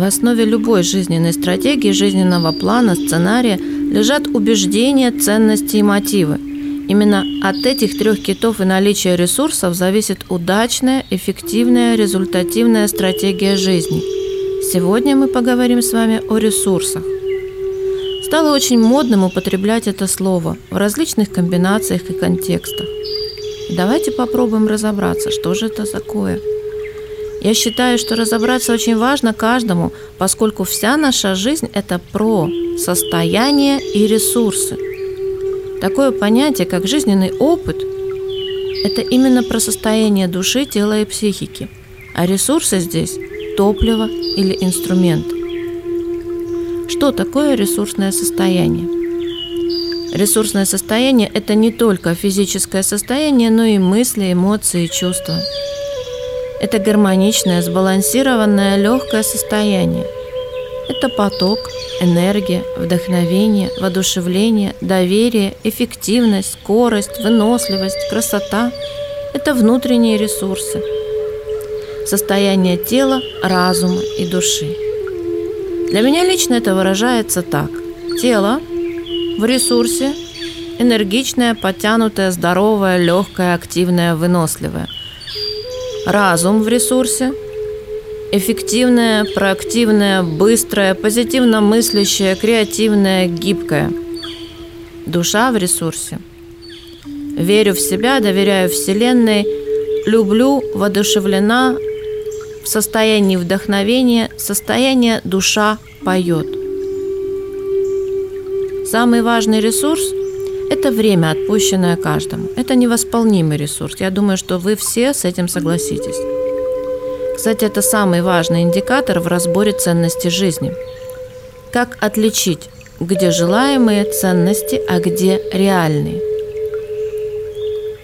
В основе любой жизненной стратегии, жизненного плана, сценария лежат убеждения, ценности и мотивы. Именно от этих трех китов и наличия ресурсов зависит удачная, эффективная, результативная стратегия жизни. Сегодня мы поговорим с вами о ресурсах. Стало очень модным употреблять это слово в различных комбинациях и контекстах. Давайте попробуем разобраться, что же это такое – я считаю, что разобраться очень важно каждому, поскольку вся наша жизнь – это про состояние и ресурсы. Такое понятие, как жизненный опыт – это именно про состояние души, тела и психики. А ресурсы здесь – топливо или инструмент. Что такое ресурсное состояние? Ресурсное состояние – это не только физическое состояние, но и мысли, эмоции чувства – это гармоничное, сбалансированное, легкое состояние. Это поток, энергия, вдохновение, воодушевление, доверие, эффективность, скорость, выносливость, красота. Это внутренние ресурсы. Состояние тела, разума и души. Для меня лично это выражается так. Тело в ресурсе энергичное, подтянутое, здоровое, легкое, активное, выносливое – разум в ресурсе, эффективная, проактивная, быстрая, позитивно мыслящая, креативная, гибкая. Душа в ресурсе. Верю в себя, доверяю Вселенной, люблю, воодушевлена, в состоянии вдохновения, состояние душа поет. Самый важный ресурс – это время, отпущенное каждому. Это невосполнимый ресурс. Я думаю, что вы все с этим согласитесь. Кстати, это самый важный индикатор в разборе ценности жизни. Как отличить, где желаемые ценности, а где реальные?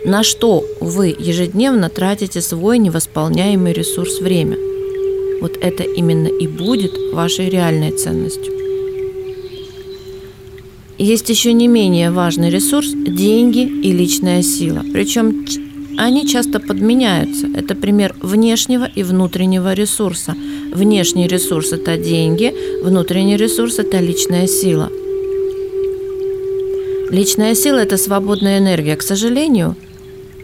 На что вы ежедневно тратите свой невосполняемый ресурс время? Вот это именно и будет вашей реальной ценностью. Есть еще не менее важный ресурс – деньги и личная сила. Причем они часто подменяются. Это пример внешнего и внутреннего ресурса. Внешний ресурс – это деньги, внутренний ресурс – это личная сила. Личная сила – это свободная энергия. К сожалению,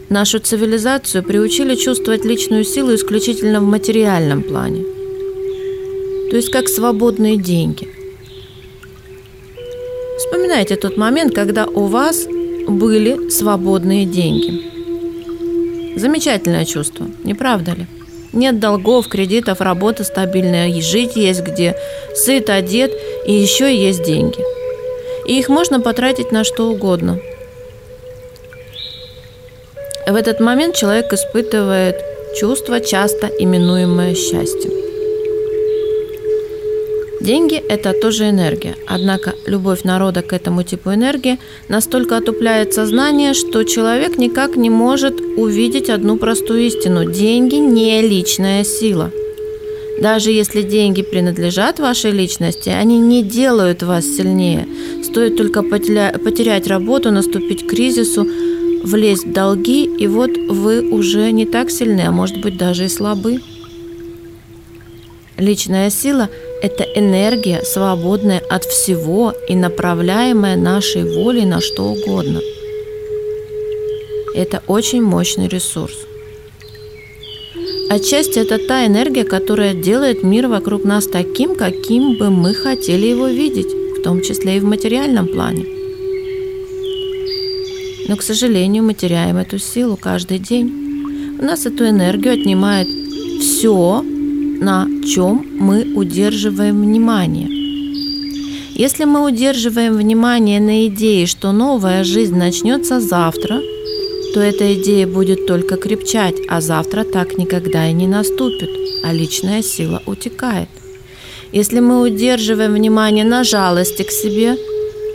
нашу цивилизацию приучили чувствовать личную силу исключительно в материальном плане. То есть как свободные деньги – Вспоминайте тот момент, когда у вас были свободные деньги. Замечательное чувство, не правда ли? Нет долгов, кредитов, работа стабильная, и жить есть где, сыт, одет, и еще есть деньги. И их можно потратить на что угодно. В этот момент человек испытывает чувство, часто именуемое счастьем. Деньги – это тоже энергия, однако любовь народа к этому типу энергии настолько отупляет сознание, что человек никак не может увидеть одну простую истину – деньги не личная сила. Даже если деньги принадлежат вашей личности, они не делают вас сильнее. Стоит только потерять работу, наступить к кризису, влезть в долги, и вот вы уже не так сильны, а может быть даже и слабы. Личная сила – это энергия, свободная от всего и направляемая нашей волей на что угодно. Это очень мощный ресурс. Отчасти это та энергия, которая делает мир вокруг нас таким, каким бы мы хотели его видеть, в том числе и в материальном плане. Но, к сожалению, мы теряем эту силу каждый день. У нас эту энергию отнимает все, на чем мы удерживаем внимание. Если мы удерживаем внимание на идее, что новая жизнь начнется завтра, то эта идея будет только крепчать, а завтра так никогда и не наступит, а личная сила утекает. Если мы удерживаем внимание на жалости к себе,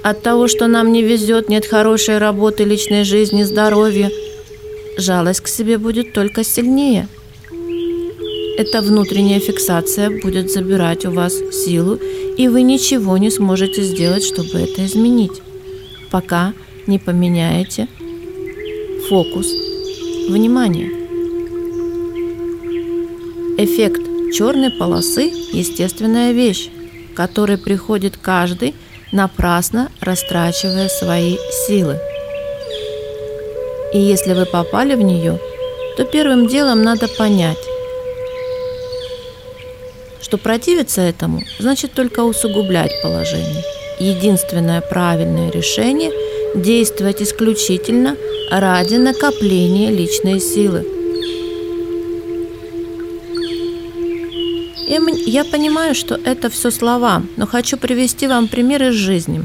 от того, что нам не везет, нет хорошей работы, личной жизни, здоровья, жалость к себе будет только сильнее – эта внутренняя фиксация будет забирать у вас силу, и вы ничего не сможете сделать, чтобы это изменить, пока не поменяете фокус внимания. Эффект черной полосы – естественная вещь, которой приходит каждый, напрасно растрачивая свои силы. И если вы попали в нее, то первым делом надо понять, что противиться этому значит только усугублять положение. Единственное правильное решение – действовать исключительно ради накопления личной силы. Я понимаю, что это все слова, но хочу привести вам пример из жизни.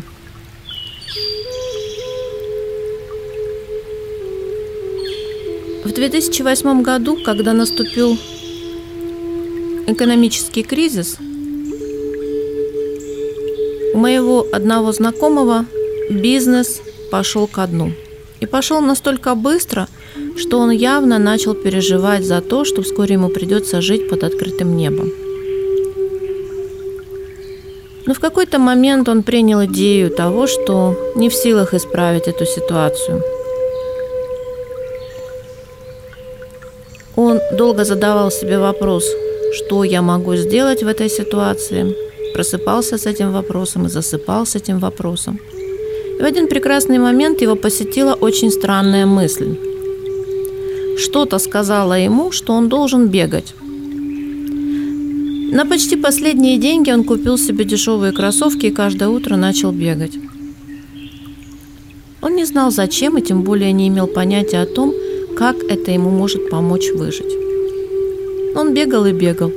В 2008 году, когда наступил экономический кризис, у моего одного знакомого бизнес пошел ко дну. И пошел настолько быстро, что он явно начал переживать за то, что вскоре ему придется жить под открытым небом. Но в какой-то момент он принял идею того, что не в силах исправить эту ситуацию. Он долго задавал себе вопрос, что я могу сделать в этой ситуации, просыпался с этим вопросом и засыпал с этим вопросом. И в один прекрасный момент его посетила очень странная мысль. Что-то сказала ему, что он должен бегать. На почти последние деньги он купил себе дешевые кроссовки и каждое утро начал бегать. Он не знал зачем и тем более не имел понятия о том, как это ему может помочь выжить. Он бегал и бегал.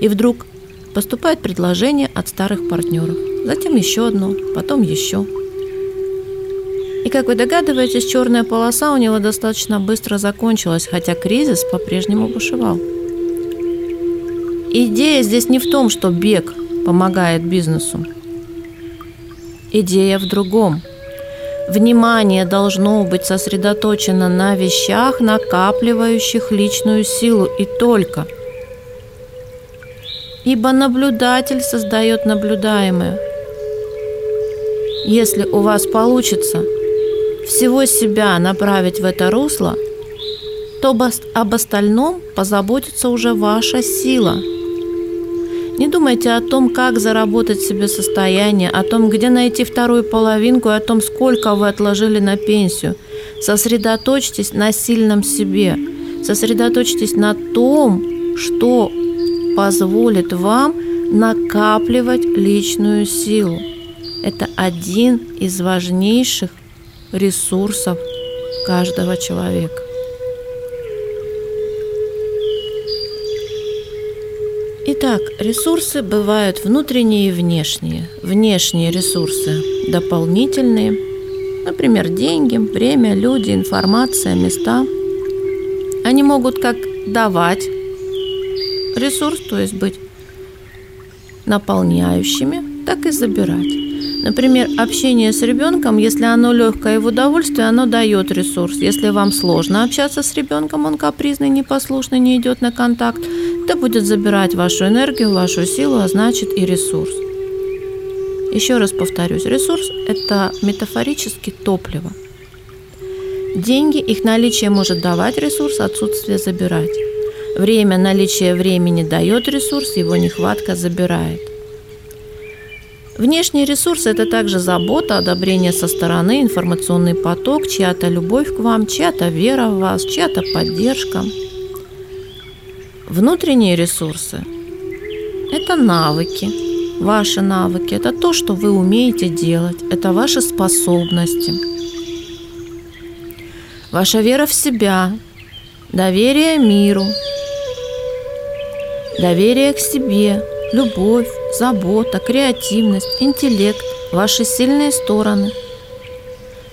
И вдруг поступает предложение от старых партнеров. Затем еще одно, потом еще. И как вы догадываетесь, черная полоса у него достаточно быстро закончилась, хотя кризис по-прежнему бушевал. Идея здесь не в том, что бег помогает бизнесу. Идея в другом. Внимание должно быть сосредоточено на вещах, накапливающих личную силу и только. Ибо наблюдатель создает наблюдаемое. Если у вас получится всего себя направить в это русло, то об остальном позаботится уже ваша сила – не думайте о том, как заработать себе состояние, о том, где найти вторую половинку и о том, сколько вы отложили на пенсию. Сосредоточьтесь на сильном себе. Сосредоточьтесь на том, что позволит вам накапливать личную силу. Это один из важнейших ресурсов каждого человека. Итак, ресурсы бывают внутренние и внешние. Внешние ресурсы дополнительные, например, деньги, время, люди, информация, места. Они могут как давать ресурс, то есть быть наполняющими, так и забирать. Например, общение с ребенком, если оно легкое и в удовольствие, оно дает ресурс. Если вам сложно общаться с ребенком, он капризный, непослушный, не идет на контакт, это будет забирать вашу энергию, вашу силу, а значит и ресурс. Еще раз повторюсь, ресурс – это метафорически топливо. Деньги, их наличие может давать ресурс, отсутствие забирать. Время, наличие времени дает ресурс, его нехватка забирает. Внешний ресурс – это также забота, одобрение со стороны, информационный поток, чья-то любовь к вам, чья-то вера в вас, чья-то поддержка. Внутренние ресурсы – это навыки, ваши навыки, это то, что вы умеете делать, это ваши способности, ваша вера в себя, доверие миру, доверие к себе, любовь, забота, креативность, интеллект, ваши сильные стороны.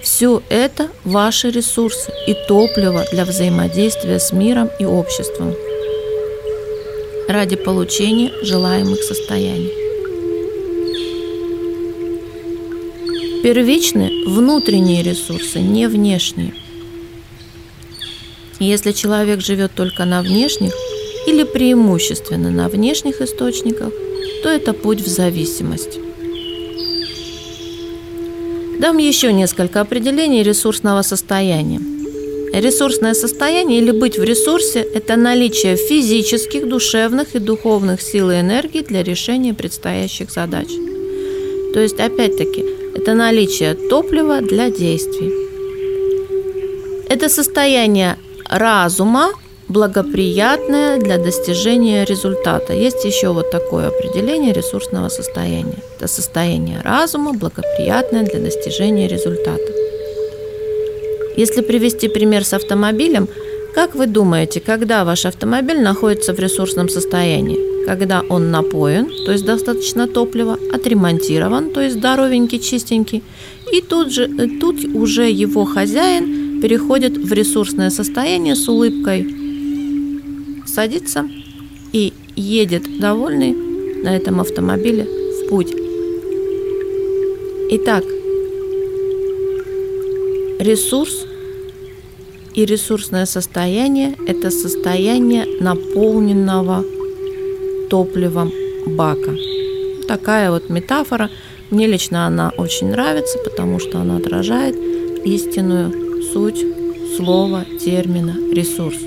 Все это ваши ресурсы и топливо для взаимодействия с миром и обществом ради получения желаемых состояний. Первичны внутренние ресурсы, не внешние. Если человек живет только на внешних или преимущественно на внешних источниках, то это путь в зависимость. Дам еще несколько определений ресурсного состояния. Ресурсное состояние или быть в ресурсе – это наличие физических, душевных и духовных сил и энергии для решения предстоящих задач. То есть, опять-таки, это наличие топлива для действий. Это состояние разума, благоприятное для достижения результата. Есть еще вот такое определение ресурсного состояния. Это состояние разума, благоприятное для достижения результата. Если привести пример с автомобилем, как вы думаете, когда ваш автомобиль находится в ресурсном состоянии? Когда он напоен, то есть достаточно топлива, отремонтирован, то есть здоровенький, чистенький, и тут, же, тут уже его хозяин переходит в ресурсное состояние с улыбкой, садится и едет довольный на этом автомобиле в путь. Итак, ресурс и ресурсное состояние – это состояние наполненного топливом бака. Такая вот метафора. Мне лично она очень нравится, потому что она отражает истинную суть слова, термина «ресурс».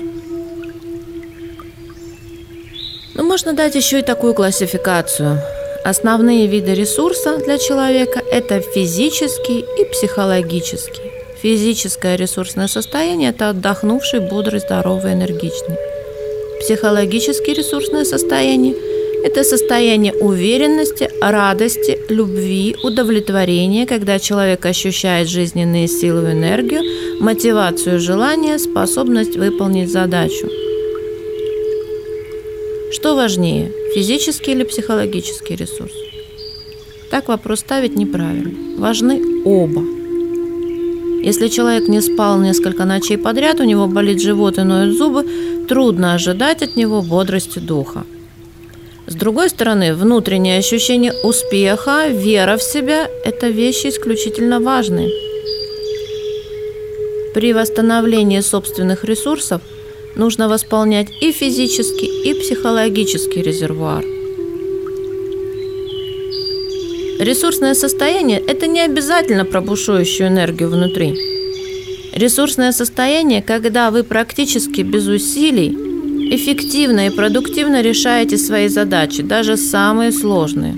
Можно дать еще и такую классификацию. Основные виды ресурса для человека – это физический и психологический. Физическое ресурсное состояние – это отдохнувший, бодрый, здоровый, энергичный. Психологическое ресурсное состояние – это состояние уверенности, радости, любви, удовлетворения, когда человек ощущает жизненные силы и энергию, мотивацию, желание, способность выполнить задачу. Что важнее, физический или психологический ресурс? Так вопрос ставить неправильно. Важны оба. Если человек не спал несколько ночей подряд, у него болит живот и ноют зубы, трудно ожидать от него бодрости духа. С другой стороны, внутреннее ощущение успеха, вера в себя – это вещи исключительно важные. При восстановлении собственных ресурсов нужно восполнять и физический, и психологический резервуар. Ресурсное состояние – это не обязательно про энергию внутри. Ресурсное состояние, когда вы практически без усилий эффективно и продуктивно решаете свои задачи, даже самые сложные.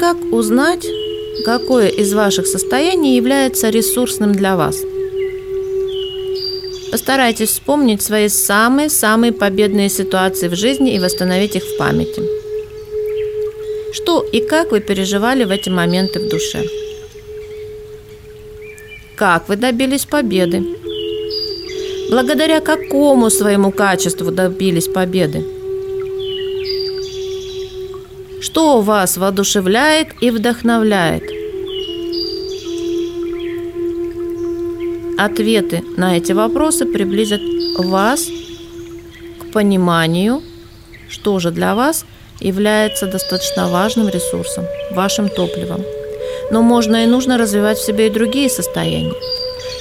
Как узнать, какое из ваших состояний является ресурсным для вас – Постарайтесь вспомнить свои самые-самые победные ситуации в жизни и восстановить их в памяти. Что и как вы переживали в эти моменты в душе? Как вы добились победы? Благодаря какому своему качеству добились победы? Что вас воодушевляет и вдохновляет? Ответы на эти вопросы приблизят вас к пониманию, что же для вас является достаточно важным ресурсом, вашим топливом. Но можно и нужно развивать в себе и другие состояния.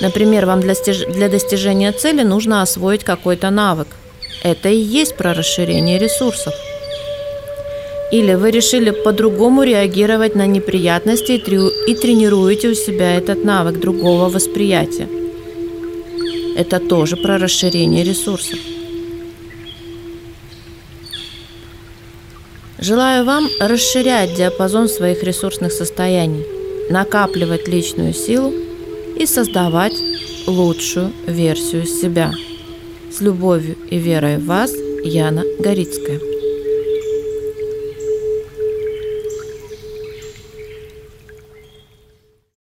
Например, вам для, стяж... для достижения цели нужно освоить какой-то навык. Это и есть про расширение ресурсов. Или вы решили по-другому реагировать на неприятности и, трю... и тренируете у себя этот навык другого восприятия. Это тоже про расширение ресурсов. Желаю вам расширять диапазон своих ресурсных состояний, накапливать личную силу и создавать лучшую версию себя. С любовью и верой в вас, Яна Горицкая.